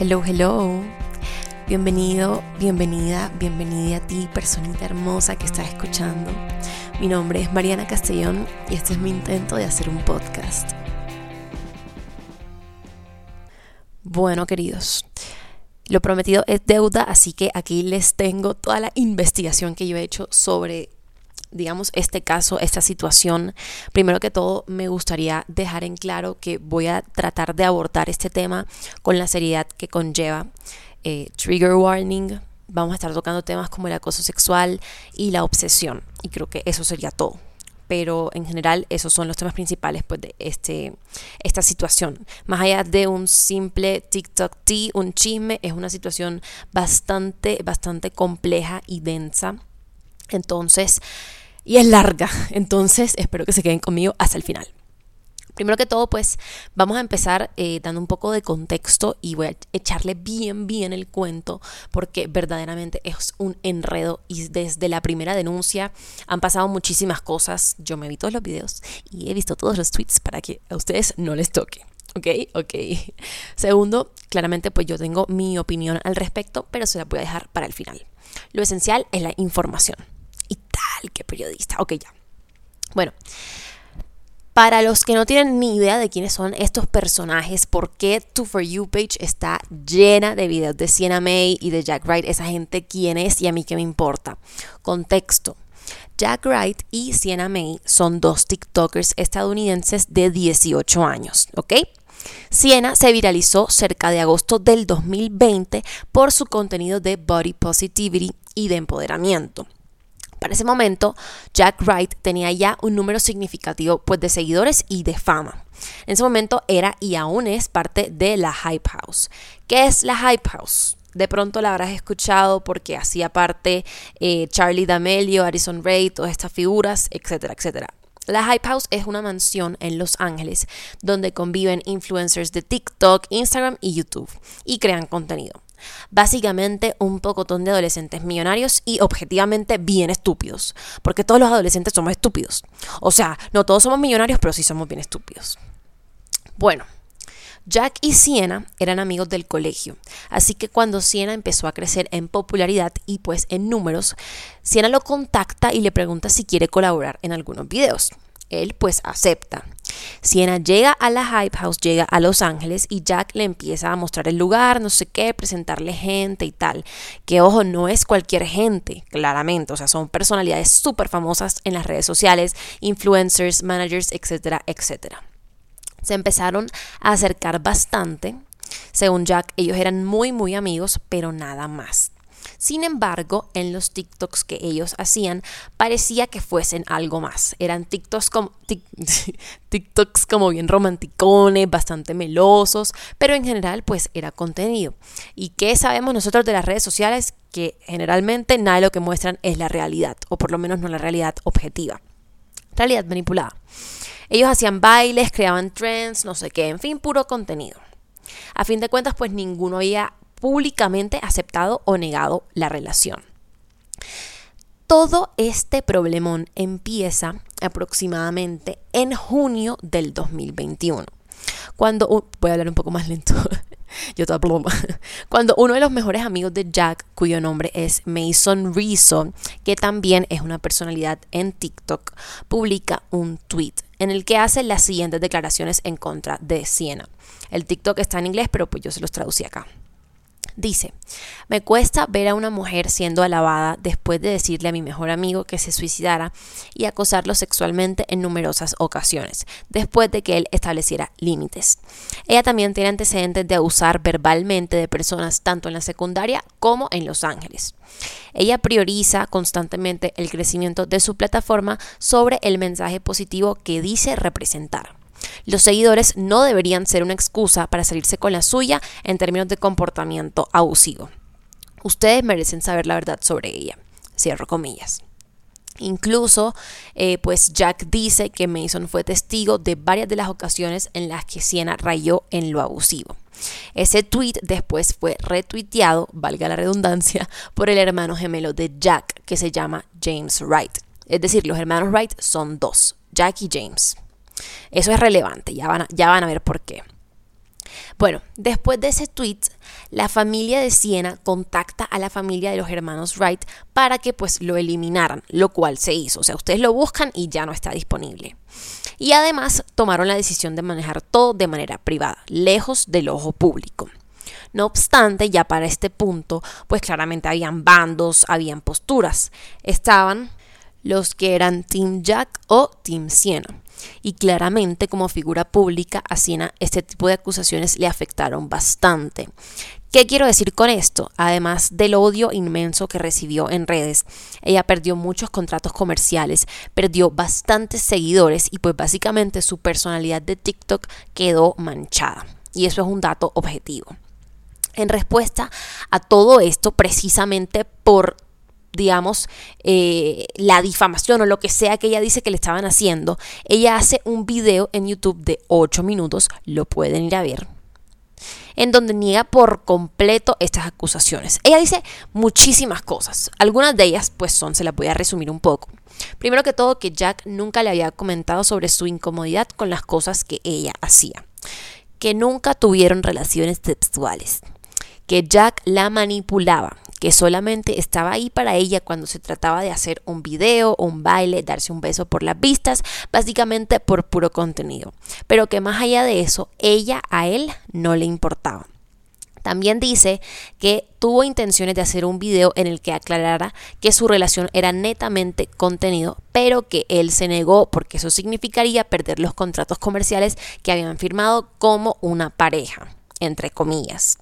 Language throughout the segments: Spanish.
Hello, hello. Bienvenido, bienvenida, bienvenida a ti, personita hermosa que estás escuchando. Mi nombre es Mariana Castellón y este es mi intento de hacer un podcast. Bueno, queridos, lo prometido es deuda, así que aquí les tengo toda la investigación que yo he hecho sobre digamos, este caso, esta situación, primero que todo me gustaría dejar en claro que voy a tratar de abordar este tema con la seriedad que conlleva. Eh, trigger warning, vamos a estar tocando temas como el acoso sexual y la obsesión, y creo que eso sería todo. Pero en general esos son los temas principales pues, de este, esta situación. Más allá de un simple TikTok tea, un chisme, es una situación bastante, bastante compleja y densa. Entonces, y es larga, entonces espero que se queden conmigo hasta el final. Primero que todo, pues vamos a empezar eh, dando un poco de contexto y voy a echarle bien, bien el cuento porque verdaderamente es un enredo y desde la primera denuncia han pasado muchísimas cosas. Yo me vi todos los videos y he visto todos los tweets para que a ustedes no les toque. ¿Ok? Ok. Segundo, claramente pues yo tengo mi opinión al respecto, pero se la voy a dejar para el final. Lo esencial es la información que periodista. Ok, ya. Bueno, para los que no tienen ni idea de quiénes son estos personajes, por qué tu For You page está llena de videos de Sienna May y de Jack Wright, esa gente quién es y a mí qué me importa. Contexto. Jack Wright y Sienna May son dos TikTokers estadounidenses de 18 años, ¿ok? Sienna se viralizó cerca de agosto del 2020 por su contenido de body positivity y de empoderamiento. Para ese momento, Jack Wright tenía ya un número significativo pues, de seguidores y de fama. En ese momento era y aún es parte de la Hype House. ¿Qué es la Hype House? De pronto la habrás escuchado porque hacía parte eh, Charlie D'Amelio, Addison Ray, todas estas figuras, etcétera, etcétera. La Hype House es una mansión en Los Ángeles donde conviven influencers de TikTok, Instagram y YouTube y crean contenido. Básicamente un pocotón de adolescentes millonarios y objetivamente bien estúpidos, porque todos los adolescentes somos estúpidos. O sea, no todos somos millonarios, pero sí somos bien estúpidos. Bueno, Jack y Siena eran amigos del colegio, así que cuando Siena empezó a crecer en popularidad y pues en números, Siena lo contacta y le pregunta si quiere colaborar en algunos videos. Él pues acepta. Siena llega a la Hype House, llega a Los Ángeles y Jack le empieza a mostrar el lugar, no sé qué, presentarle gente y tal. Que ojo, no es cualquier gente, claramente, o sea, son personalidades súper famosas en las redes sociales, influencers, managers, etcétera, etcétera. Se empezaron a acercar bastante. Según Jack, ellos eran muy, muy amigos, pero nada más. Sin embargo, en los TikToks que ellos hacían, parecía que fuesen algo más. Eran TikToks como, TikToks como bien romanticones, bastante melosos, pero en general pues era contenido. ¿Y qué sabemos nosotros de las redes sociales? Que generalmente nada de lo que muestran es la realidad, o por lo menos no la realidad objetiva. Realidad manipulada. Ellos hacían bailes, creaban trends, no sé qué, en fin, puro contenido. A fin de cuentas, pues ninguno había públicamente aceptado o negado la relación. Todo este problemón empieza aproximadamente en junio del 2021. Cuando, voy a hablar un poco más lento, yo toda pluma. Cuando uno de los mejores amigos de Jack, cuyo nombre es Mason Rizzo, que también es una personalidad en TikTok, publica un tweet en el que hace las siguientes declaraciones en contra de Siena. El TikTok está en inglés, pero pues yo se los traducí acá. Dice, me cuesta ver a una mujer siendo alabada después de decirle a mi mejor amigo que se suicidara y acosarlo sexualmente en numerosas ocasiones, después de que él estableciera límites. Ella también tiene antecedentes de abusar verbalmente de personas tanto en la secundaria como en Los Ángeles. Ella prioriza constantemente el crecimiento de su plataforma sobre el mensaje positivo que dice representar. Los seguidores no deberían ser una excusa para salirse con la suya en términos de comportamiento abusivo. Ustedes merecen saber la verdad sobre ella. Cierro comillas. Incluso, eh, pues Jack dice que Mason fue testigo de varias de las ocasiones en las que Siena rayó en lo abusivo. Ese tweet después fue retuiteado, valga la redundancia, por el hermano gemelo de Jack, que se llama James Wright. Es decir, los hermanos Wright son dos, Jack y James. Eso es relevante, ya van a, ya van a ver por qué. Bueno, después de ese tweet, la familia de Siena contacta a la familia de los hermanos Wright para que pues lo eliminaran, lo cual se hizo. O sea, ustedes lo buscan y ya no está disponible. Y además tomaron la decisión de manejar todo de manera privada, lejos del ojo público. No obstante, ya para este punto, pues claramente habían bandos, habían posturas. Estaban los que eran Team Jack o Team Siena. Y claramente como figura pública a Siena este tipo de acusaciones le afectaron bastante. ¿Qué quiero decir con esto? Además del odio inmenso que recibió en redes, ella perdió muchos contratos comerciales, perdió bastantes seguidores y pues básicamente su personalidad de TikTok quedó manchada. Y eso es un dato objetivo. En respuesta a todo esto, precisamente por digamos, eh, la difamación o lo que sea que ella dice que le estaban haciendo, ella hace un video en YouTube de 8 minutos, lo pueden ir a ver, en donde niega por completo estas acusaciones. Ella dice muchísimas cosas, algunas de ellas pues son, se las voy a resumir un poco. Primero que todo que Jack nunca le había comentado sobre su incomodidad con las cosas que ella hacía, que nunca tuvieron relaciones sexuales, que Jack la manipulaba, que solamente estaba ahí para ella cuando se trataba de hacer un video, un baile, darse un beso por las vistas, básicamente por puro contenido. Pero que más allá de eso, ella a él no le importaba. También dice que tuvo intenciones de hacer un video en el que aclarara que su relación era netamente contenido, pero que él se negó porque eso significaría perder los contratos comerciales que habían firmado como una pareja, entre comillas.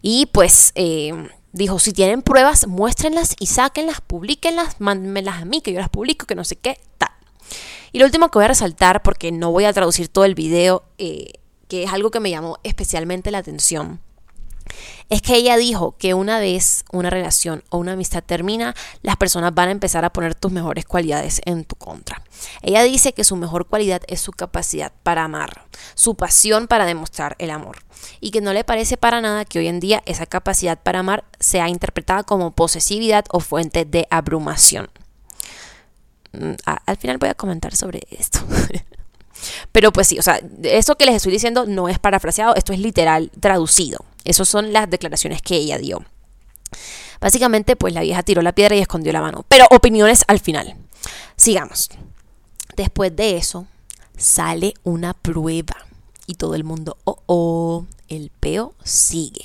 Y pues eh, dijo, si tienen pruebas, muéstrenlas y sáquenlas, publiquenlas, mándenmelas a mí, que yo las publico, que no sé qué, tal. Y lo último que voy a resaltar, porque no voy a traducir todo el video, eh, que es algo que me llamó especialmente la atención, es que ella dijo que una vez una relación o una amistad termina, las personas van a empezar a poner tus mejores cualidades en tu contra. Ella dice que su mejor cualidad es su capacidad para amar, su pasión para demostrar el amor, y que no le parece para nada que hoy en día esa capacidad para amar sea interpretada como posesividad o fuente de abrumación. Mm, al final voy a comentar sobre esto. Pero pues sí, o sea, eso que les estoy diciendo no es parafraseado, esto es literal traducido. Esas son las declaraciones que ella dio. Básicamente, pues la vieja tiró la piedra y escondió la mano. Pero opiniones al final. Sigamos. Después de eso, sale una prueba. Y todo el mundo, oh, oh, el peo sigue.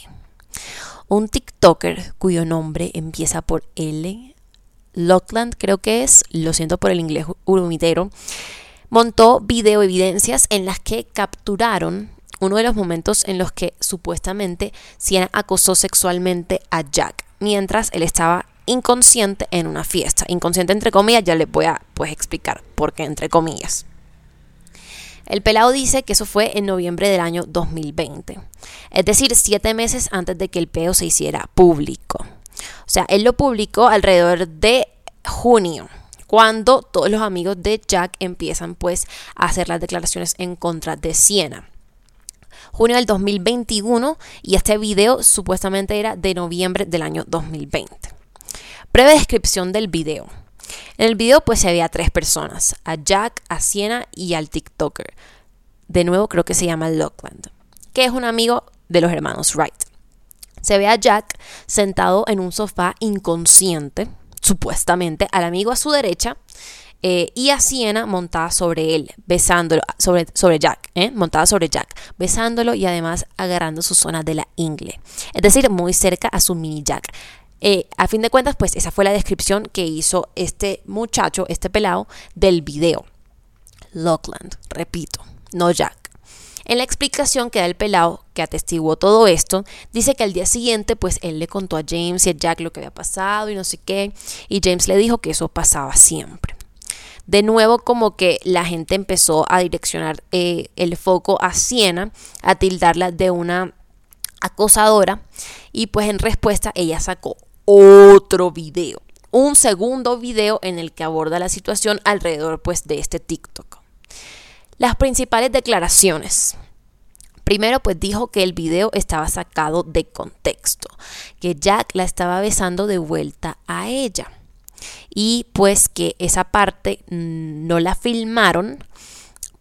Un TikToker cuyo nombre empieza por L. Lockland, creo que es, lo siento por el inglés humitero, montó video evidencias en las que capturaron uno de los momentos en los que supuestamente Siena acosó sexualmente a Jack mientras él estaba inconsciente en una fiesta. Inconsciente entre comillas, ya les voy a pues, explicar por qué entre comillas. El pelado dice que eso fue en noviembre del año 2020, es decir, siete meses antes de que el peo se hiciera público. O sea, él lo publicó alrededor de junio, cuando todos los amigos de Jack empiezan pues a hacer las declaraciones en contra de Siena junio del 2021 y este video supuestamente era de noviembre del año 2020. Breve descripción del video. En el video pues se veía tres personas, a Jack, a Siena y al TikToker. De nuevo creo que se llama Lockland, que es un amigo de los hermanos Wright. Se ve a Jack sentado en un sofá inconsciente, supuestamente, al amigo a su derecha eh, y a Siena montada sobre él, besándolo, sobre, sobre Jack, ¿eh? montada sobre Jack, besándolo y además agarrando su zona de la ingle, es decir, muy cerca a su mini Jack. Eh, a fin de cuentas, pues esa fue la descripción que hizo este muchacho, este pelado, del video. Lockland, repito, no Jack. En la explicación que da el pelado, que atestiguó todo esto, dice que al día siguiente, pues él le contó a James y a Jack lo que había pasado y no sé qué, y James le dijo que eso pasaba siempre de nuevo como que la gente empezó a direccionar eh, el foco a Siena, a tildarla de una acosadora y pues en respuesta ella sacó otro video, un segundo video en el que aborda la situación alrededor pues de este TikTok. Las principales declaraciones. Primero, pues dijo que el video estaba sacado de contexto, que Jack la estaba besando de vuelta a ella y pues que esa parte no la filmaron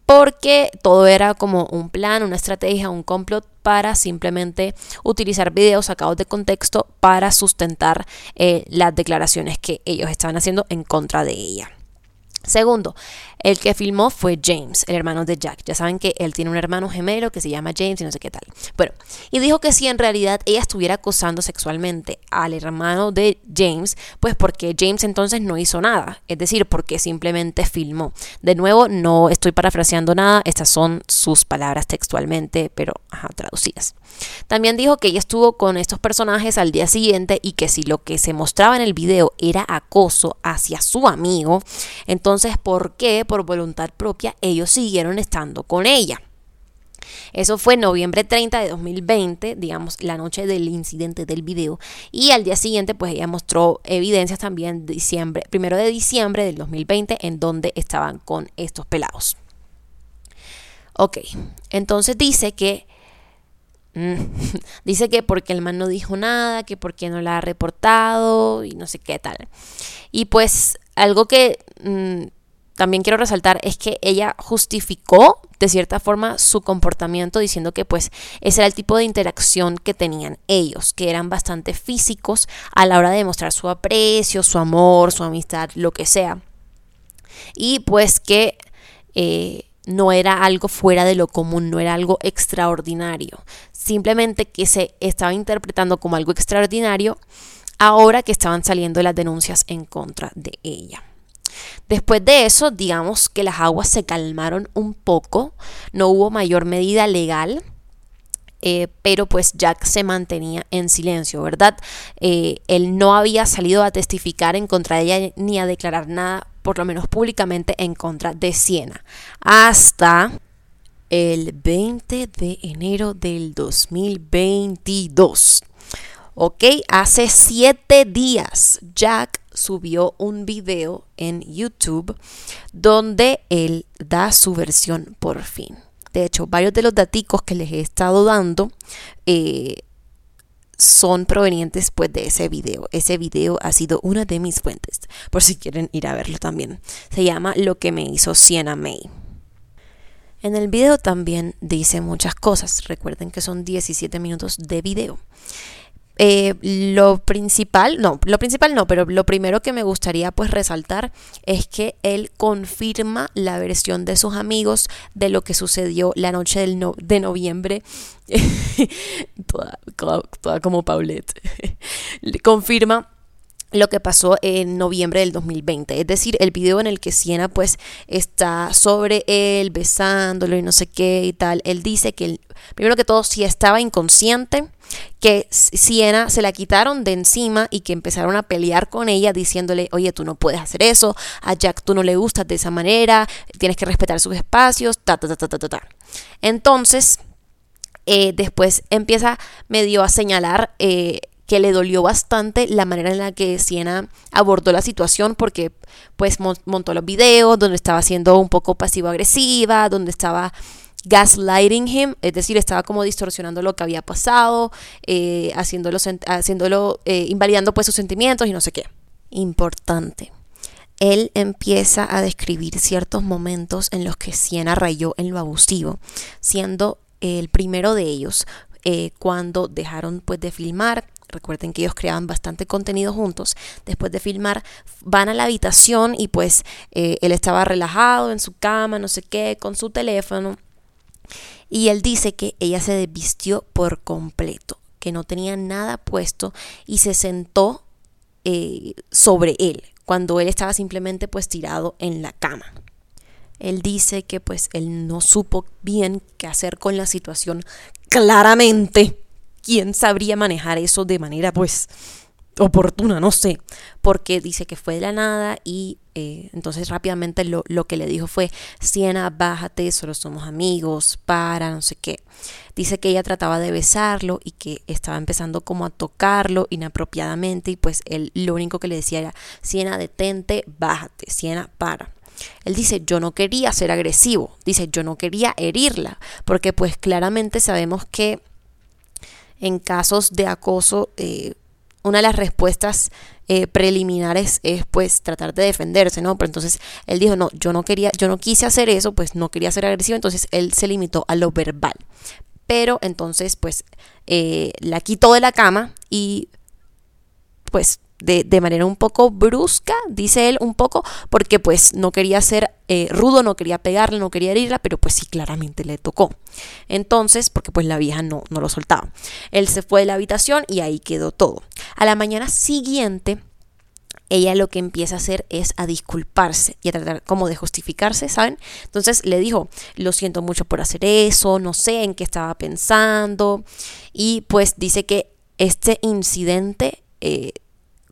porque todo era como un plan, una estrategia, un complot para simplemente utilizar videos sacados de contexto para sustentar eh, las declaraciones que ellos estaban haciendo en contra de ella. Segundo, el que filmó fue James, el hermano de Jack. Ya saben que él tiene un hermano gemelo que se llama James y no sé qué tal. Bueno, y dijo que si en realidad ella estuviera acosando sexualmente al hermano de James, pues porque James entonces no hizo nada. Es decir, porque simplemente filmó. De nuevo, no estoy parafraseando nada, estas son sus palabras textualmente, pero traducidas. También dijo que ella estuvo con estos personajes al día siguiente y que si lo que se mostraba en el video era acoso hacia su amigo, entonces ¿por qué por voluntad propia ellos siguieron estando con ella? Eso fue noviembre 30 de 2020, digamos, la noche del incidente del video. Y al día siguiente, pues ella mostró evidencias también, diciembre, primero de diciembre del 2020, en donde estaban con estos pelados. Ok, entonces dice que. Dice que porque el man no dijo nada, que porque no la ha reportado y no sé qué tal. Y pues algo que mm, también quiero resaltar es que ella justificó de cierta forma su comportamiento diciendo que pues ese era el tipo de interacción que tenían ellos, que eran bastante físicos a la hora de demostrar su aprecio, su amor, su amistad, lo que sea. Y pues que... Eh, no era algo fuera de lo común, no era algo extraordinario, simplemente que se estaba interpretando como algo extraordinario ahora que estaban saliendo las denuncias en contra de ella. Después de eso, digamos que las aguas se calmaron un poco, no hubo mayor medida legal, eh, pero pues Jack se mantenía en silencio, ¿verdad? Eh, él no había salido a testificar en contra de ella ni a declarar nada, por lo menos públicamente, en contra de Siena, hasta el 20 de enero del 2022. Ok, hace siete días Jack subió un video en YouTube donde él da su versión por fin. De hecho, varios de los daticos que les he estado dando eh, son provenientes pues de ese video. Ese video ha sido una de mis fuentes, por si quieren ir a verlo también. Se llama Lo que me hizo Sienna May. En el video también dice muchas cosas. Recuerden que son 17 minutos de video. Eh, lo principal, no, lo principal no, pero lo primero que me gustaría pues resaltar es que él confirma la versión de sus amigos de lo que sucedió la noche del de noviembre, toda, toda como Paulette, confirma lo que pasó en noviembre del 2020. Es decir, el video en el que Siena pues está sobre él, besándolo y no sé qué y tal. Él dice que, primero que todo, si estaba inconsciente, que Siena se la quitaron de encima y que empezaron a pelear con ella diciéndole, oye, tú no puedes hacer eso, a Jack tú no le gustas de esa manera, tienes que respetar sus espacios, ta, ta, ta, ta, ta, ta. Entonces... Eh, después empieza medio a señalar eh, que le dolió bastante la manera en la que Siena abordó la situación porque pues montó los videos donde estaba siendo un poco pasivo-agresiva, donde estaba gaslighting him, es decir, estaba como distorsionando lo que había pasado, eh, haciéndolo, haciéndolo eh, invalidando pues sus sentimientos y no sé qué. Importante. Él empieza a describir ciertos momentos en los que Siena rayó en lo abusivo, siendo el primero de ellos eh, cuando dejaron pues de filmar recuerden que ellos creaban bastante contenido juntos, después de filmar van a la habitación y pues eh, él estaba relajado en su cama, no sé qué, con su teléfono. Y él dice que ella se desvistió por completo, que no tenía nada puesto y se sentó eh, sobre él, cuando él estaba simplemente pues tirado en la cama. Él dice que pues él no supo bien qué hacer con la situación claramente quién sabría manejar eso de manera pues oportuna, no sé, porque dice que fue de la nada y eh, entonces rápidamente lo, lo, que le dijo fue, Siena, bájate, solo somos amigos, para, no sé qué. Dice que ella trataba de besarlo y que estaba empezando como a tocarlo inapropiadamente y pues él lo único que le decía era, Siena, detente, bájate, Siena, para. Él dice, yo no quería ser agresivo, dice, yo no quería herirla, porque pues claramente sabemos que en casos de acoso, eh, una de las respuestas eh, preliminares es pues tratar de defenderse, ¿no? Pero entonces él dijo, no, yo no quería, yo no quise hacer eso, pues no quería ser agresivo, entonces él se limitó a lo verbal. Pero entonces pues eh, la quitó de la cama y pues de, manera un poco brusca, dice él un poco, porque pues no quería ser eh, rudo, no quería pegarle, no quería herirla, pero pues sí, claramente le tocó. Entonces, porque pues la vieja no, no lo soltaba. Él se fue de la habitación y ahí quedó todo. A la mañana siguiente, ella lo que empieza a hacer es a disculparse y a tratar como de justificarse, ¿saben? Entonces le dijo, lo siento mucho por hacer eso, no sé en qué estaba pensando. Y pues dice que este incidente eh,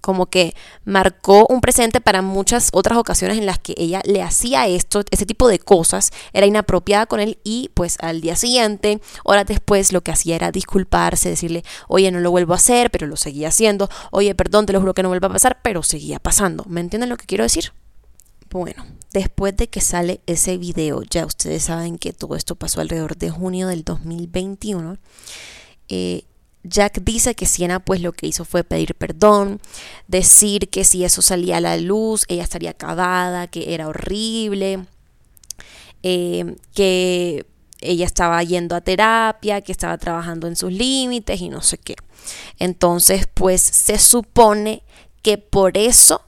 como que marcó un presente para muchas otras ocasiones en las que ella le hacía esto, ese tipo de cosas, era inapropiada con él y pues al día siguiente, horas después, lo que hacía era disculparse, decirle, oye, no lo vuelvo a hacer, pero lo seguía haciendo, oye, perdón, te lo juro que no vuelva a pasar, pero seguía pasando. ¿Me entienden lo que quiero decir? Bueno, después de que sale ese video, ya ustedes saben que todo esto pasó alrededor de junio del 2021. Eh, Jack dice que Siena pues lo que hizo fue pedir perdón, decir que si eso salía a la luz ella estaría acabada, que era horrible, eh, que ella estaba yendo a terapia, que estaba trabajando en sus límites y no sé qué. Entonces pues se supone que por eso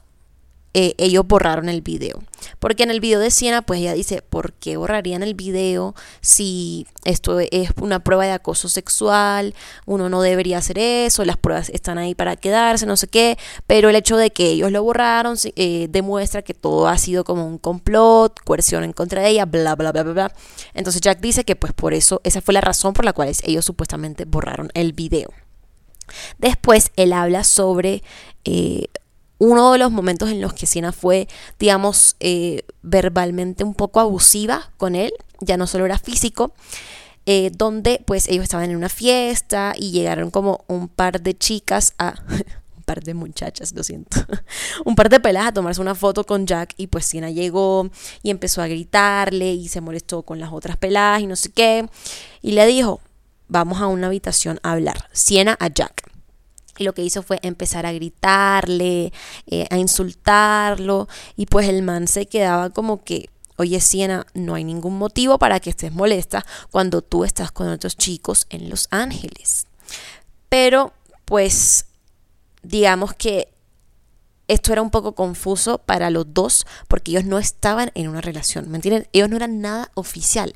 eh, ellos borraron el video. Porque en el video de Siena, pues ella dice, ¿por qué borrarían el video si esto es una prueba de acoso sexual? Uno no debería hacer eso, las pruebas están ahí para quedarse, no sé qué. Pero el hecho de que ellos lo borraron eh, demuestra que todo ha sido como un complot, coerción en contra de ella, bla, bla, bla, bla, bla. Entonces Jack dice que pues por eso, esa fue la razón por la cual ellos supuestamente borraron el video. Después él habla sobre eh, uno de los momentos en los que Siena fue, digamos, eh, verbalmente un poco abusiva con él, ya no solo era físico, eh, donde pues ellos estaban en una fiesta y llegaron como un par de chicas a... un par de muchachas, lo siento, un par de pelas a tomarse una foto con Jack y pues Siena llegó y empezó a gritarle y se molestó con las otras peladas y no sé qué y le dijo, vamos a una habitación a hablar, Siena a Jack. Y lo que hizo fue empezar a gritarle, eh, a insultarlo. Y pues el man se quedaba como que, oye Siena, no hay ningún motivo para que estés molesta cuando tú estás con otros chicos en Los Ángeles. Pero pues digamos que esto era un poco confuso para los dos porque ellos no estaban en una relación, ¿me entienden? Ellos no eran nada oficial.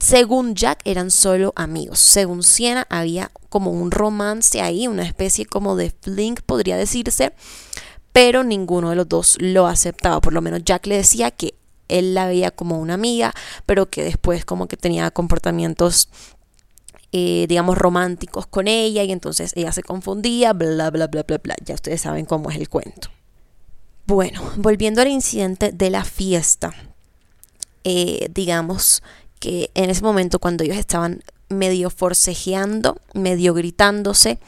Según Jack eran solo amigos. Según Siena había como un romance ahí, una especie como de fling podría decirse, pero ninguno de los dos lo aceptaba. Por lo menos Jack le decía que él la veía como una amiga, pero que después como que tenía comportamientos eh, digamos, románticos con ella y entonces ella se confundía, bla, bla, bla, bla, bla. Ya ustedes saben cómo es el cuento. Bueno, volviendo al incidente de la fiesta, eh, digamos, que en ese momento cuando ellos estaban medio forcejeando, medio gritándose,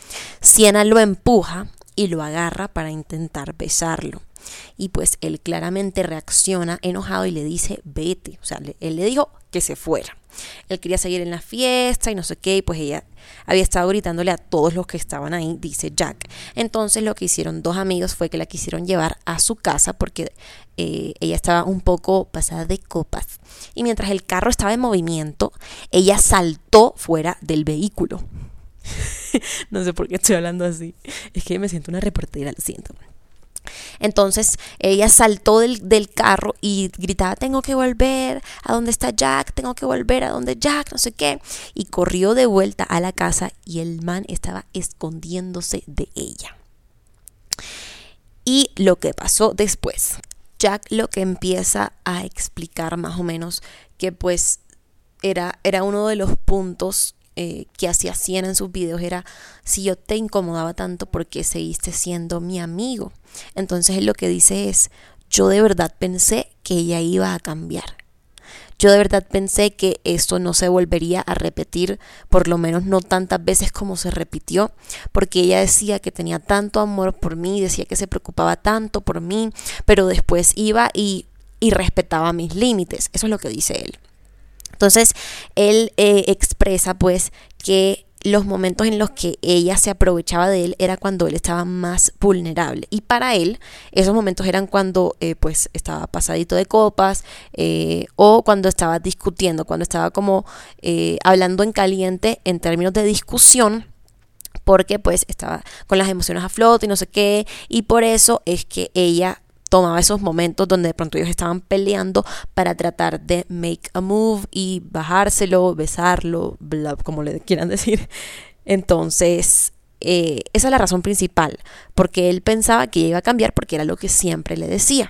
Siena lo empuja y lo agarra para intentar besarlo. Y pues él claramente reacciona enojado y le dice, vete. O sea, él le dijo que se fuera. Él quería seguir en la fiesta y no sé qué, y pues ella había estado gritándole a todos los que estaban ahí, dice Jack. Entonces lo que hicieron dos amigos fue que la quisieron llevar a su casa porque eh, ella estaba un poco pasada de copas. Y mientras el carro estaba en movimiento, ella saltó fuera del vehículo. no sé por qué estoy hablando así. Es que me siento una reportera, lo siento. Entonces ella saltó del, carro y gritaba, tengo que volver a donde está Jack, tengo que volver a donde Jack, no sé qué. Y corrió de vuelta a la casa y el man estaba escondiéndose de ella. Y lo que pasó después, Jack lo que empieza a explicar más o menos que pues era, era uno de los puntos eh, que hacía Siena en sus videos era, si yo te incomodaba tanto, porque seguiste siendo mi amigo? Entonces él lo que dice es, yo de verdad pensé que ella iba a cambiar. Yo de verdad pensé que esto no se volvería a repetir, por lo menos no tantas veces como se repitió, porque ella decía que tenía tanto amor por mí, decía que se preocupaba tanto por mí, pero después iba y, y respetaba mis límites. Eso es lo que dice él. Entonces, él eh, expresa pues que los momentos en los que ella se aprovechaba de él era cuando él estaba más vulnerable. Y para él, esos momentos eran cuando eh, pues estaba pasadito de copas eh, o cuando estaba discutiendo, cuando estaba como eh, hablando en caliente en términos de discusión porque pues estaba con las emociones a flote y no sé qué. Y por eso es que ella tomaba esos momentos donde de pronto ellos estaban peleando para tratar de make a move y bajárselo, besarlo, bla, como le quieran decir. Entonces, eh, esa es la razón principal, porque él pensaba que iba a cambiar porque era lo que siempre le decía.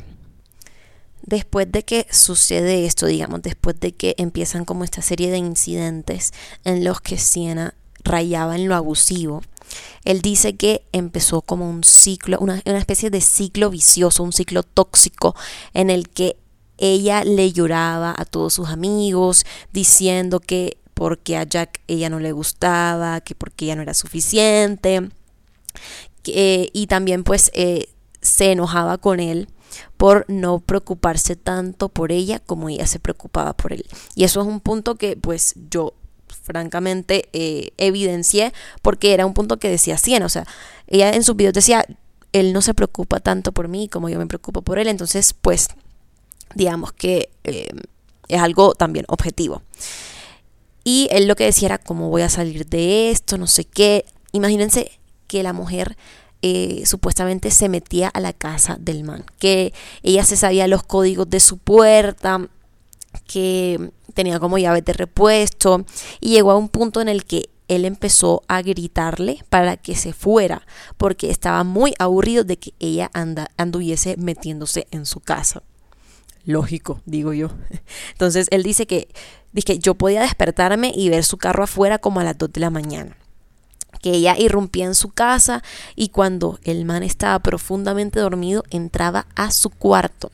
Después de que sucede esto, digamos, después de que empiezan como esta serie de incidentes en los que Siena rayaba en lo abusivo, él dice que empezó como un ciclo, una, especie de ciclo vicioso, un ciclo tóxico en el que ella le lloraba a todos sus amigos diciendo que porque a Jack ella no le gustaba, que porque ella no era suficiente. y también pues eh, se enojaba con él por no preocuparse tanto por ella como ella se preocupaba por él. Y eso es un punto que pues yo francamente eh, evidencié porque era un punto que decía Siena, o sea, ella en sus videos decía, él no se preocupa tanto por mí como yo me preocupo por él, entonces pues digamos que eh, es algo también objetivo. Y él lo que decía era, ¿cómo voy a salir de esto? No sé qué. Imagínense que la mujer eh, supuestamente se metía a la casa del man, que ella se sabía los códigos de su puerta, que tenía como llaves de repuesto y llegó a un punto en el que él empezó a gritarle para que se fuera porque estaba muy aburrido de que ella anduviese metiéndose en su casa. Lógico, digo yo. Entonces él dice que, dice, yo podía despertarme y ver su carro afuera como a las 2 de la mañana que ella irrumpía en su casa y cuando el man estaba profundamente dormido entraba a su cuarto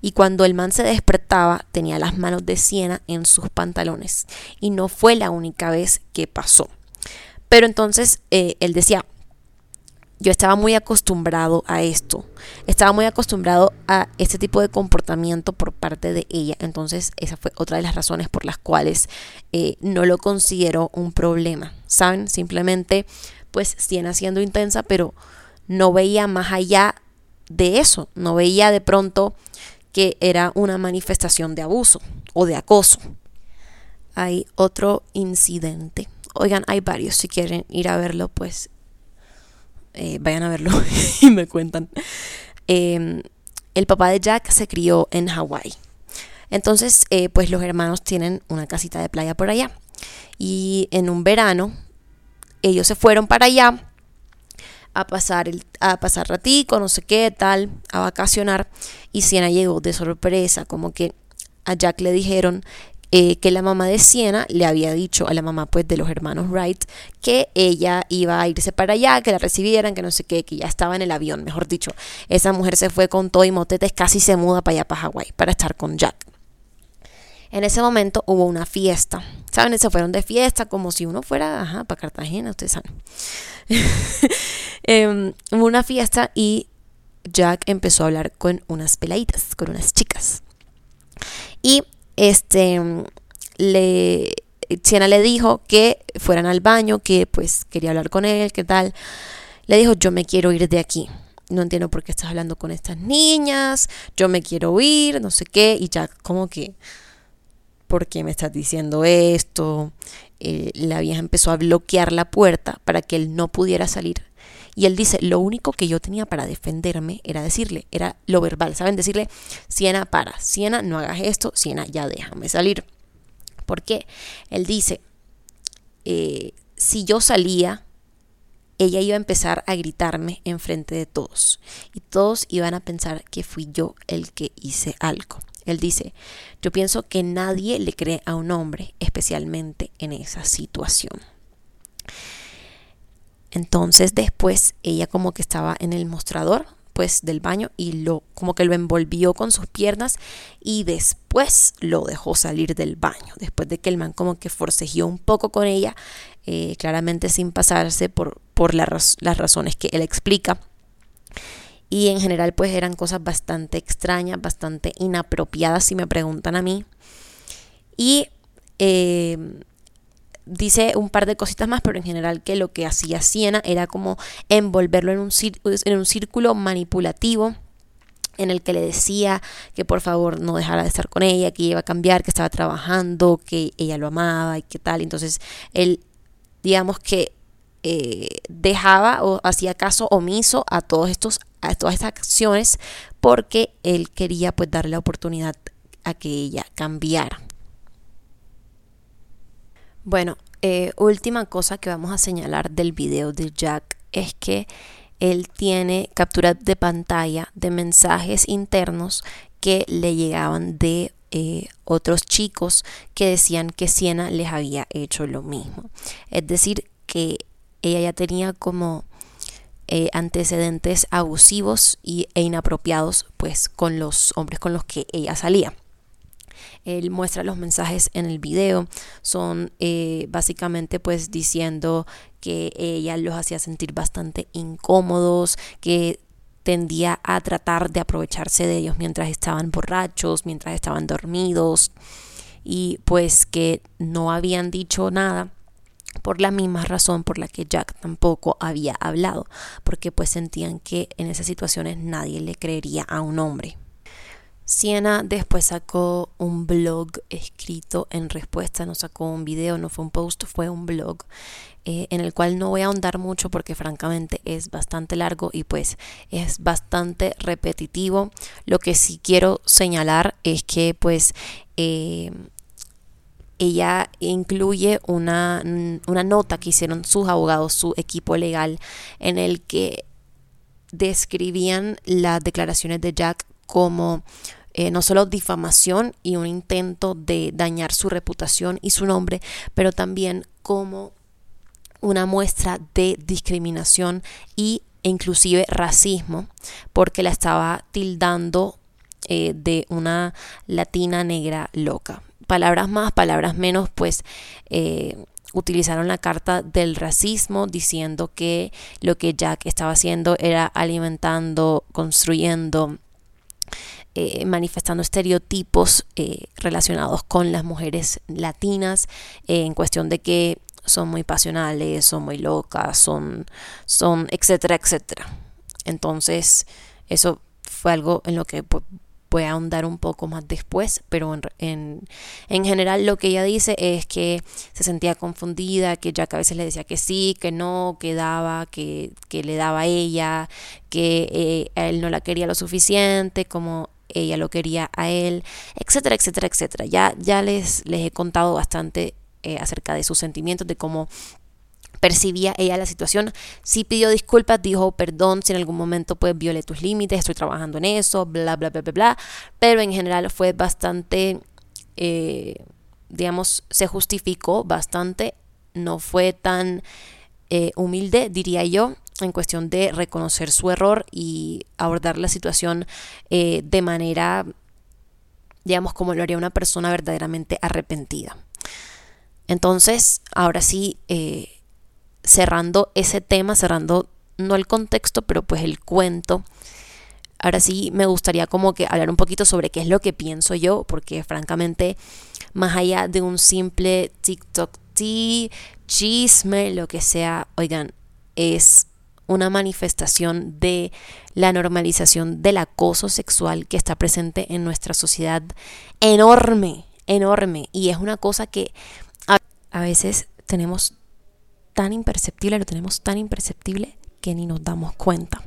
y cuando el man se despertaba tenía las manos de Siena en sus pantalones. Y no fue la única vez que pasó. Pero entonces eh, él decía, yo estaba muy acostumbrado a esto, estaba muy acostumbrado a este tipo de comportamiento por parte de ella, entonces esa fue otra de las razones por las cuales eh, no lo considero un problema, ¿saben? Simplemente pues Siena siendo intensa, pero no veía más allá de eso, no veía de pronto que era una manifestación de abuso o de acoso. Hay otro incidente. Oigan, hay varios. Si quieren ir a verlo, pues eh, vayan a verlo y me cuentan. Em, el papá de Jack se crió en Hawái. Entonces, eh, pues los hermanos tienen una casita de playa por allá. Y en un verano, ellos se fueron para allá a pasar, el, a pasar ratico, no sé qué, tal, a vacacionar. Y Siena llegó de sorpresa, como que a Jack le dijeron eh, que la mamá de Siena le había dicho a la mamá pues de los hermanos Wright que ella iba a irse para allá, que la recibieran, que no sé qué, que ya estaba en el avión, mejor dicho. Esa mujer se fue con todo y motetes, casi se muda para allá, para Hawái, para estar con Jack. En ese momento hubo una fiesta. ¿Saben? Se fueron de fiesta como si uno fuera ajá, para Cartagena, ustedes saben. Em, hubo una fiesta y Jack empezó a hablar con unas peladitas, con unas chicas. Y este le Siena le dijo que fueran al baño, que pues quería hablar con él, qué tal. Le dijo, "Yo me quiero ir de aquí." No entiendo por qué estás hablando con estas niñas. Yo me quiero ir, no sé qué. Y Jack como que ¿por qué me estás diciendo esto? Eh, la vieja empezó a bloquear la puerta para que él no pudiera salir. Y él dice, lo único que yo tenía para defenderme era decirle, era lo verbal, ¿saben? Decirle, Siena, para, Siena, no hagas esto, Siena, ya déjame salir. ¿Por qué? Él dice, eh, si yo salía, ella iba a empezar a gritarme enfrente de todos. Y todos iban a pensar que fui yo el que hice algo. Él dice, yo pienso que nadie le cree a un hombre, especialmente en esa situación. Entonces después ella como que estaba en el mostrador pues del baño y lo como que lo envolvió con sus piernas y después lo dejó salir del baño después de que el man como que forcejeó un poco con ella eh, claramente sin pasarse por, por las razones que él explica y en general pues eran cosas bastante extrañas, bastante inapropiadas si me preguntan a mí. Y em, dice un par de cositas más, pero en general que lo que hacía Siena era como envolverlo en un, en un círculo manipulativo en el que le decía que por favor no dejara de estar con ella, que iba a cambiar, que estaba trabajando, que ella lo amaba y qué tal. Entonces él, digamos que eh, dejaba o hacía caso omiso a todos estos a todas estas acciones porque él quería pues darle la oportunidad a que ella cambiara. Bueno, eh, última cosa que vamos a señalar del video de Jack es que él tiene captura de pantalla de mensajes internos que le llegaban de eh, otros chicos que decían que Siena les había hecho lo mismo. Es decir, que ella ya tenía como eh, antecedentes abusivos y, e inapropiados pues con los hombres con los que ella salía. Él muestra los mensajes en el video, son eh, básicamente pues diciendo que ella los hacía sentir bastante incómodos, que tendía a tratar de aprovecharse de ellos mientras estaban borrachos, mientras estaban dormidos y pues que no habían dicho nada por la misma razón por la que Jack tampoco había hablado, porque pues sentían que en esas situaciones nadie le creería a un hombre. Siena después sacó un blog escrito en respuesta, no sacó un video, no fue un post, fue un blog eh, en el cual no voy a ahondar mucho porque francamente es bastante largo y pues es bastante repetitivo. Lo que sí quiero señalar es que pues eh, ella incluye una, una nota que hicieron sus abogados, su equipo legal, en el que describían las declaraciones de Jack como eh, no solo difamación y un intento de dañar su reputación y su nombre, pero también como una muestra de discriminación y inclusive racismo, porque la estaba tildando eh, de una latina negra loca. Palabras más, palabras menos, pues eh, utilizaron la carta del racismo diciendo que lo que Jack estaba haciendo era alimentando, construyendo eh, manifestando estereotipos eh, relacionados con las mujeres latinas eh, en cuestión de que son muy pasionales, son muy locas, son, son, etcétera, etcétera. Entonces, eso fue algo en lo que a ahondar un poco más después, pero en, en, general lo que ella dice es que se sentía confundida, que Jack a veces le decía que sí, que no, que daba, que, que le daba a ella, que él no la quería lo suficiente, como ella lo quería a él, etcétera, etcétera, etcétera. Ya, ya les, les he contado bastante eh, acerca de sus sentimientos, de cómo percibía ella la situación. Sí pidió disculpas, dijo perdón si en algún momento pues violé tus límites, estoy trabajando en eso, bla, bla, bla, bla, bla. Pero en general fue bastante, eh, digamos, se justificó bastante, no fue tan eh, humilde, diría yo, en cuestión de reconocer su error y abordar la situación eh, de manera, digamos, como lo haría una persona verdaderamente arrepentida. Entonces, ahora sí, eh, cerrando ese tema, cerrando no el contexto, pero pues el cuento, ahora sí me gustaría como que hablar un poquito sobre qué es lo que pienso yo, porque francamente, más allá de un simple TikTok chisme, lo que sea, oigan, es una manifestación de la normalización del acoso sexual que está presente en nuestra sociedad enorme, enorme. Y es una cosa que a, veces tenemos tan imperceptible, lo tenemos tan imperceptible que ni nos damos cuenta.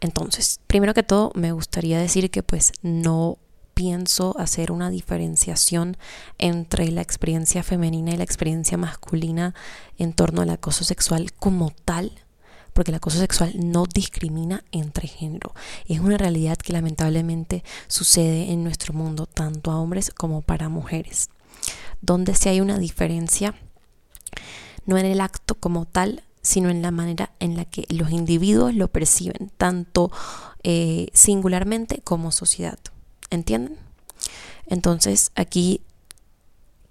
Entonces, primero que todo, me gustaría decir que pues no pienso hacer una diferenciación entre la experiencia femenina y la experiencia masculina en torno al acoso sexual como tal porque el acoso sexual no discrimina entre género. Es una realidad que lamentablemente sucede en nuestro mundo, tanto a hombres como para mujeres. Donde si hay una diferencia, no en el acto como tal, sino en la manera en la que los individuos lo perciben, tanto eh, singularmente como sociedad. ¿Entienden? Entonces aquí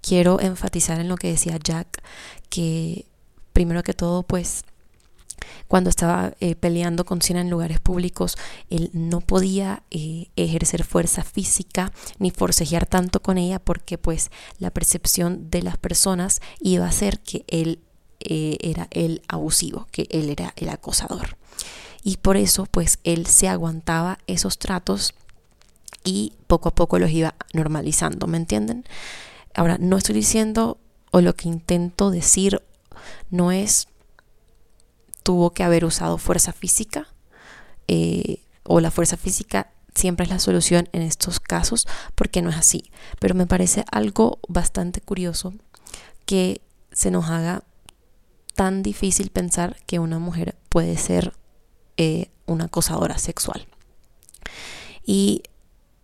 quiero enfatizar en lo que decía Jack, que primero que todo, pues cuando estaba eh, peleando con Siena en lugares públicos, él no podía eh, ejercer fuerza física ni forcejear tanto con ella porque pues la percepción de las personas iba a ser que él eh, era el abusivo, que él era el acosador. Y por eso pues él se aguantaba esos tratos y poco a poco los iba normalizando, ¿me entienden? Ahora, no estoy diciendo o lo que intento decir no es tuvo que haber usado fuerza física eh, o la fuerza física siempre es la solución en estos casos porque no es así. Pero me parece algo bastante curioso que se nos haga tan difícil pensar que una mujer puede ser eh, una acosadora sexual. Y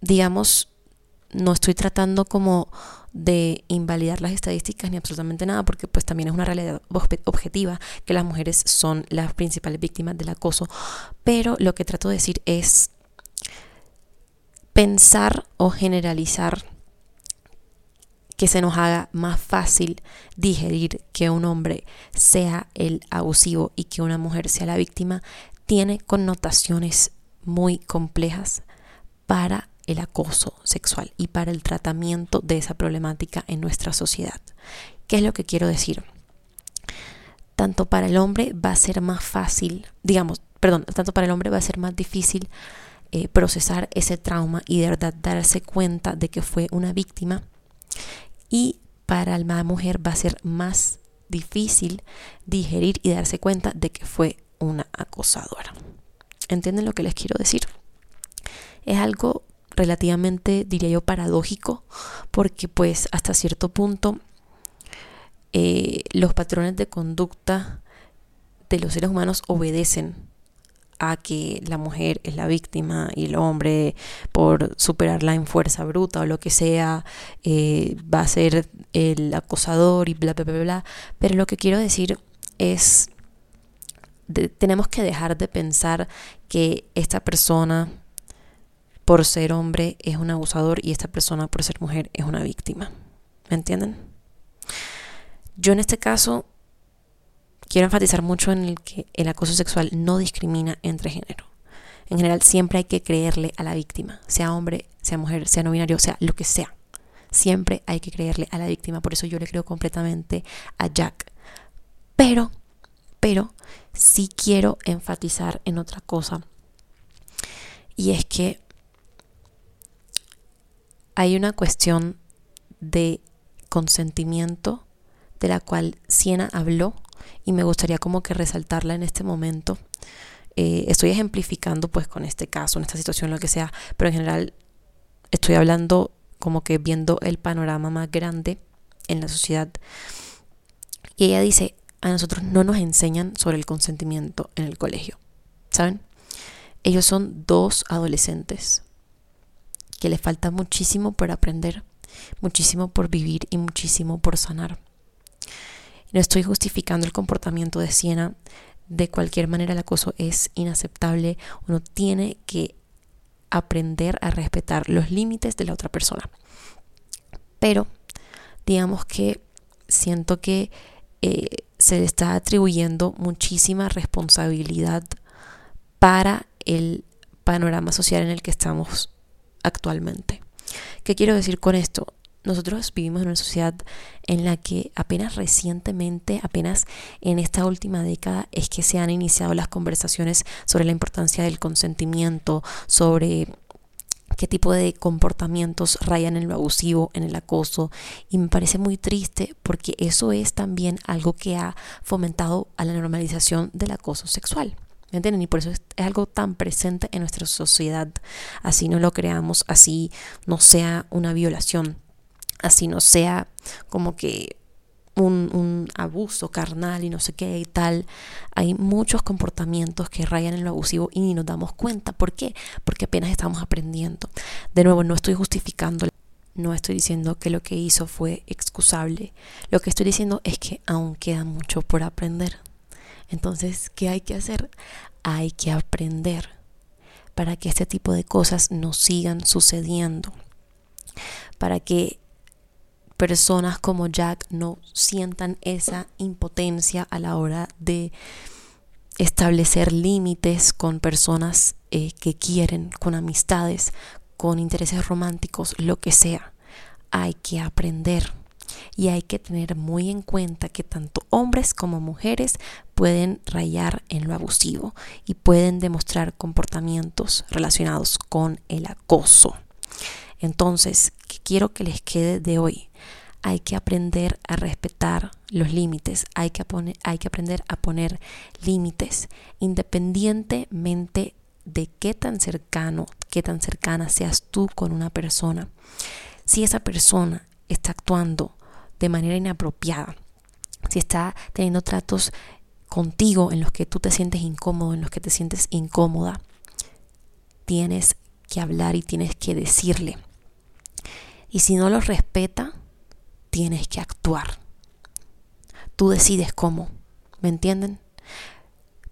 digamos, no estoy tratando como de invalidar las estadísticas ni absolutamente nada, porque pues también es una realidad objetiva que las mujeres son las principales víctimas del acoso, pero lo que trato de decir es pensar o generalizar que se nos haga más fácil digerir que un hombre sea el abusivo y que una mujer sea la víctima, tiene connotaciones muy complejas para el acoso sexual y para el tratamiento de esa problemática en nuestra sociedad. ¿Qué es lo que quiero decir? Tanto para el hombre va a ser más fácil, digamos, perdón, tanto para el hombre va a ser más difícil eh, procesar ese trauma y de verdad darse cuenta de que fue una víctima. Y para la mujer va a ser más difícil digerir y darse cuenta de que fue una acosadora. ¿Entienden lo que les quiero decir? Es algo relativamente, diría yo, paradójico, porque pues hasta cierto punto eh, los patrones de conducta de los seres humanos obedecen a que la mujer es la víctima y el hombre por superarla en fuerza bruta o lo que sea eh, va a ser el acosador y bla bla bla bla pero lo que quiero decir es tenemos que dejar de pensar que esta persona por ser hombre es un abusador y esta persona por ser mujer es una víctima. ¿Me entienden? Yo en este caso quiero enfatizar mucho en el que el acoso sexual no discrimina entre género. En general siempre hay que creerle a la víctima, sea hombre, sea mujer, sea no binario, sea lo que sea. Siempre hay que creerle a la víctima, por eso yo le creo completamente a Jack. Pero, pero, sí quiero enfatizar en otra cosa. Y es que hay una cuestión de consentimiento de la cual Siena habló y me gustaría como que resaltarla en este momento. Eh, estoy ejemplificando pues con este caso, en esta situación, lo que sea, pero en general estoy hablando como que viendo el panorama más grande en la sociedad. Y ella dice, a nosotros no nos enseñan sobre el consentimiento en el colegio, ¿saben? Ellos son dos adolescentes que le falta muchísimo por aprender, muchísimo por vivir y muchísimo por sanar. No estoy justificando el comportamiento de Siena. De cualquier manera, el acoso es inaceptable. Uno tiene que aprender a respetar los límites de la otra persona. Pero, digamos que siento que eh, se le está atribuyendo muchísima responsabilidad para el panorama social en el que estamos actualmente. ¿Qué quiero decir con esto? Nosotros vivimos en una sociedad en la que apenas recientemente, apenas en esta última década, es que se han iniciado las conversaciones sobre la importancia del consentimiento, sobre qué tipo de comportamientos rayan en lo abusivo, en el acoso. Y me parece muy triste porque eso es también algo que ha fomentado a la normalización del acoso sexual. ¿Me entienden? Y por eso es, algo tan presente en nuestra sociedad. Así no lo creamos, así no sea una violación, así no sea como que un, un, abuso carnal y no sé qué y tal. Hay muchos comportamientos que rayan en lo abusivo y ni nos damos cuenta. ¿Por qué? Porque apenas estamos aprendiendo. De nuevo, no estoy justificando. No estoy diciendo que lo que hizo fue excusable. Lo que estoy diciendo es que aún queda mucho por aprender. Entonces, ¿qué hay que hacer? Hay que aprender para que este tipo de cosas no sigan sucediendo. Para que personas como Jack no sientan esa impotencia a la hora de establecer límites con personas eh, que quieren, con amistades, con intereses románticos, lo que sea. Hay que aprender y hay que tener muy en cuenta que tanto hombres como mujeres pueden rayar en lo abusivo y pueden demostrar comportamientos relacionados con el acoso. Entonces, ¿qué quiero que les quede de hoy? Hay que aprender a respetar los límites, hay que, hay que aprender a poner límites independientemente de qué tan cercano, qué tan cercana seas tú con una persona. Si esa persona está actuando de manera inapropiada, si está teniendo tratos contigo en los que tú te sientes incómodo, en los que te sientes incómoda, tienes que hablar y tienes que decirle. Y si no los respeta, tienes que actuar. Tú decides cómo, ¿me entienden?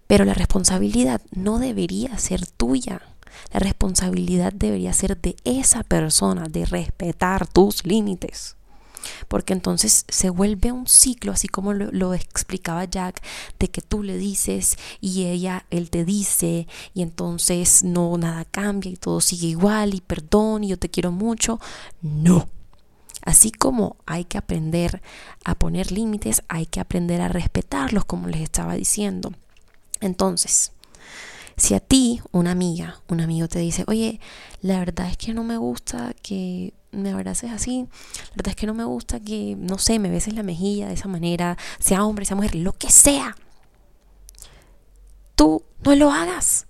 Pero la responsabilidad no debería ser tuya. La responsabilidad debería ser de esa persona, de respetar tus límites porque entonces se vuelve un ciclo, así como lo, explicaba Jack, de que tú le dices y ella, él te dice y entonces no, nada cambia y todo sigue igual y perdón y yo te quiero mucho. No. Así como hay que aprender a poner límites, hay que aprender a respetarlos, como les estaba diciendo. Entonces, si a ti, una amiga, un amigo te dice, oye, la verdad es que no me gusta que me abraces así, la verdad es que no me gusta que, no sé, me beses la mejilla de esa manera, sea hombre, sea mujer, lo que sea, tú no lo hagas.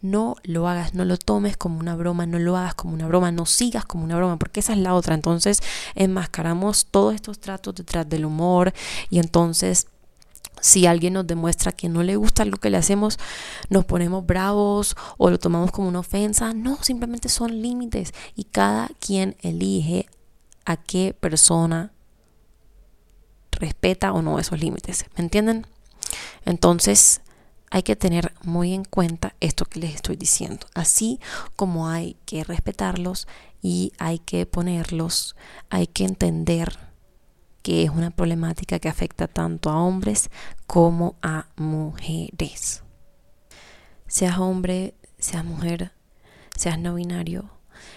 No lo hagas, no lo tomes como una broma, no lo hagas como una broma, no sigas como una broma, porque esa es la otra. Entonces enmascaramos todos estos tratos detrás del humor y entonces si alguien nos demuestra que no le gusta lo que le hacemos, nos ponemos bravos o lo tomamos como una ofensa. No, simplemente son límites y cada quien elige a qué persona respeta o no esos límites. ¿Me entienden? Entonces, hay que tener muy en cuenta esto que les estoy diciendo. Así como hay que respetarlos y hay que ponerlos, hay que entender que es una problemática que afecta tanto a hombres como a mujeres. Seas hombre, seas mujer, seas no binario,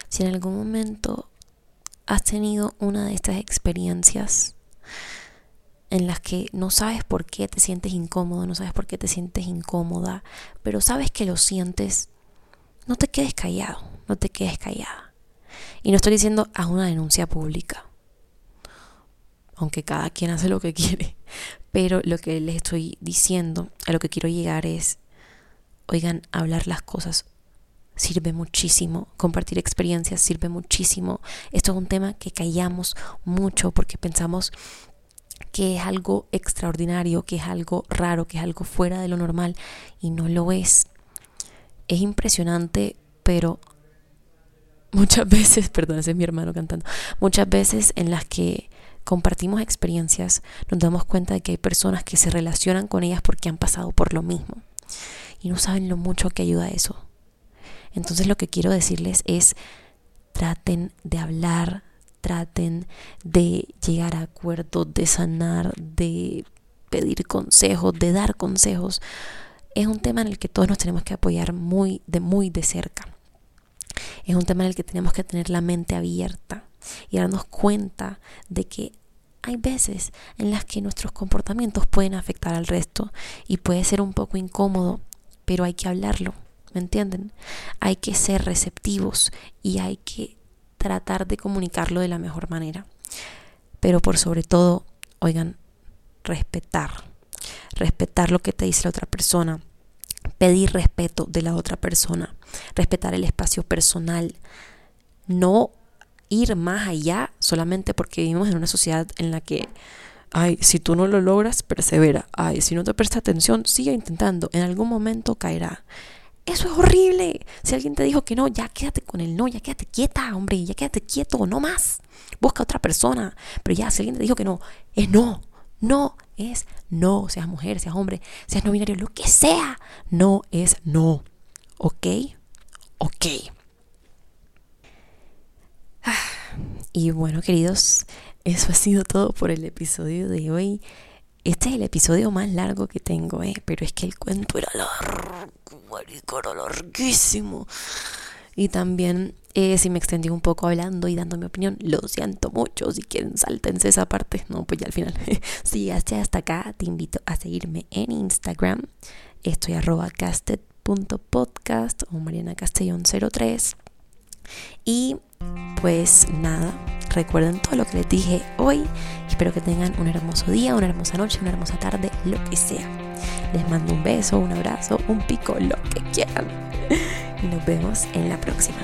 si en algún momento has tenido una de estas experiencias en las que no sabes por qué te sientes incómodo, no sabes por qué te sientes incómoda, pero sabes que lo sientes, no te quedes callado, no te quedes callada. Y no estoy diciendo a una denuncia pública aunque cada quien hace lo que quiere. Pero lo que les estoy diciendo, a lo que quiero llegar es, oigan, hablar las cosas sirve muchísimo, compartir experiencias sirve muchísimo. Esto es un tema que callamos mucho porque pensamos que es algo extraordinario, que es algo raro, que es algo fuera de lo normal y no lo es. Es impresionante, pero muchas veces, perdón, ese es mi hermano cantando, muchas veces en las que compartimos experiencias, nos damos cuenta de que hay personas que se relacionan con ellas porque han pasado por lo mismo y no saben lo mucho que ayuda eso. Entonces lo que quiero decirles es traten de hablar, traten de llegar a acuerdos, de sanar, de pedir consejos, de dar consejos. Es un tema en el que todos nos tenemos que apoyar muy de muy de cerca. Es un tema en el que tenemos que tener la mente abierta y darnos cuenta de que hay veces en las que nuestros comportamientos pueden afectar al resto y puede ser un poco incómodo, pero hay que hablarlo, ¿me entienden? Hay que ser receptivos y hay que tratar de comunicarlo de la mejor manera. Pero por sobre todo, oigan, respetar, respetar lo que te dice la otra persona, pedir respeto de la otra persona, respetar el espacio personal, no ir más allá solamente porque vivimos en una sociedad en la que, ay, si tú no lo logras, persevera. Ay, si no te presta atención, sigue intentando. En algún momento caerá. Eso es horrible. Si alguien te dijo que no, ya quédate con el no, ya quédate quieta, hombre, ya quédate quieto, no más. Busca otra persona. Pero ya, si alguien te dijo que no, es no. No es no, seas mujer, seas hombre, seas no binario, lo que sea. No es no. ¿Ok? Ok. Y bueno, queridos, eso ha sido todo por el episodio de hoy. Este es el episodio más largo que tengo, ¿eh? Pero es que el cuento era largo, marico, era larguísimo. Y también, eh, si me extendí un poco hablando y dando mi opinión, lo siento mucho. Si quieren, saltense esa parte. No, pues ya al final. si llegaste hasta acá, te invito a seguirme en Instagram. Estoy arroba casted.podcast o Mariana Castellón 03. Y pues nada, recuerden todo lo que les dije hoy. Espero que tengan un hermoso día, una hermosa noche, una hermosa tarde, lo que sea. Les mando un beso, un abrazo, un pico, lo que quieran. Y nos vemos en la próxima.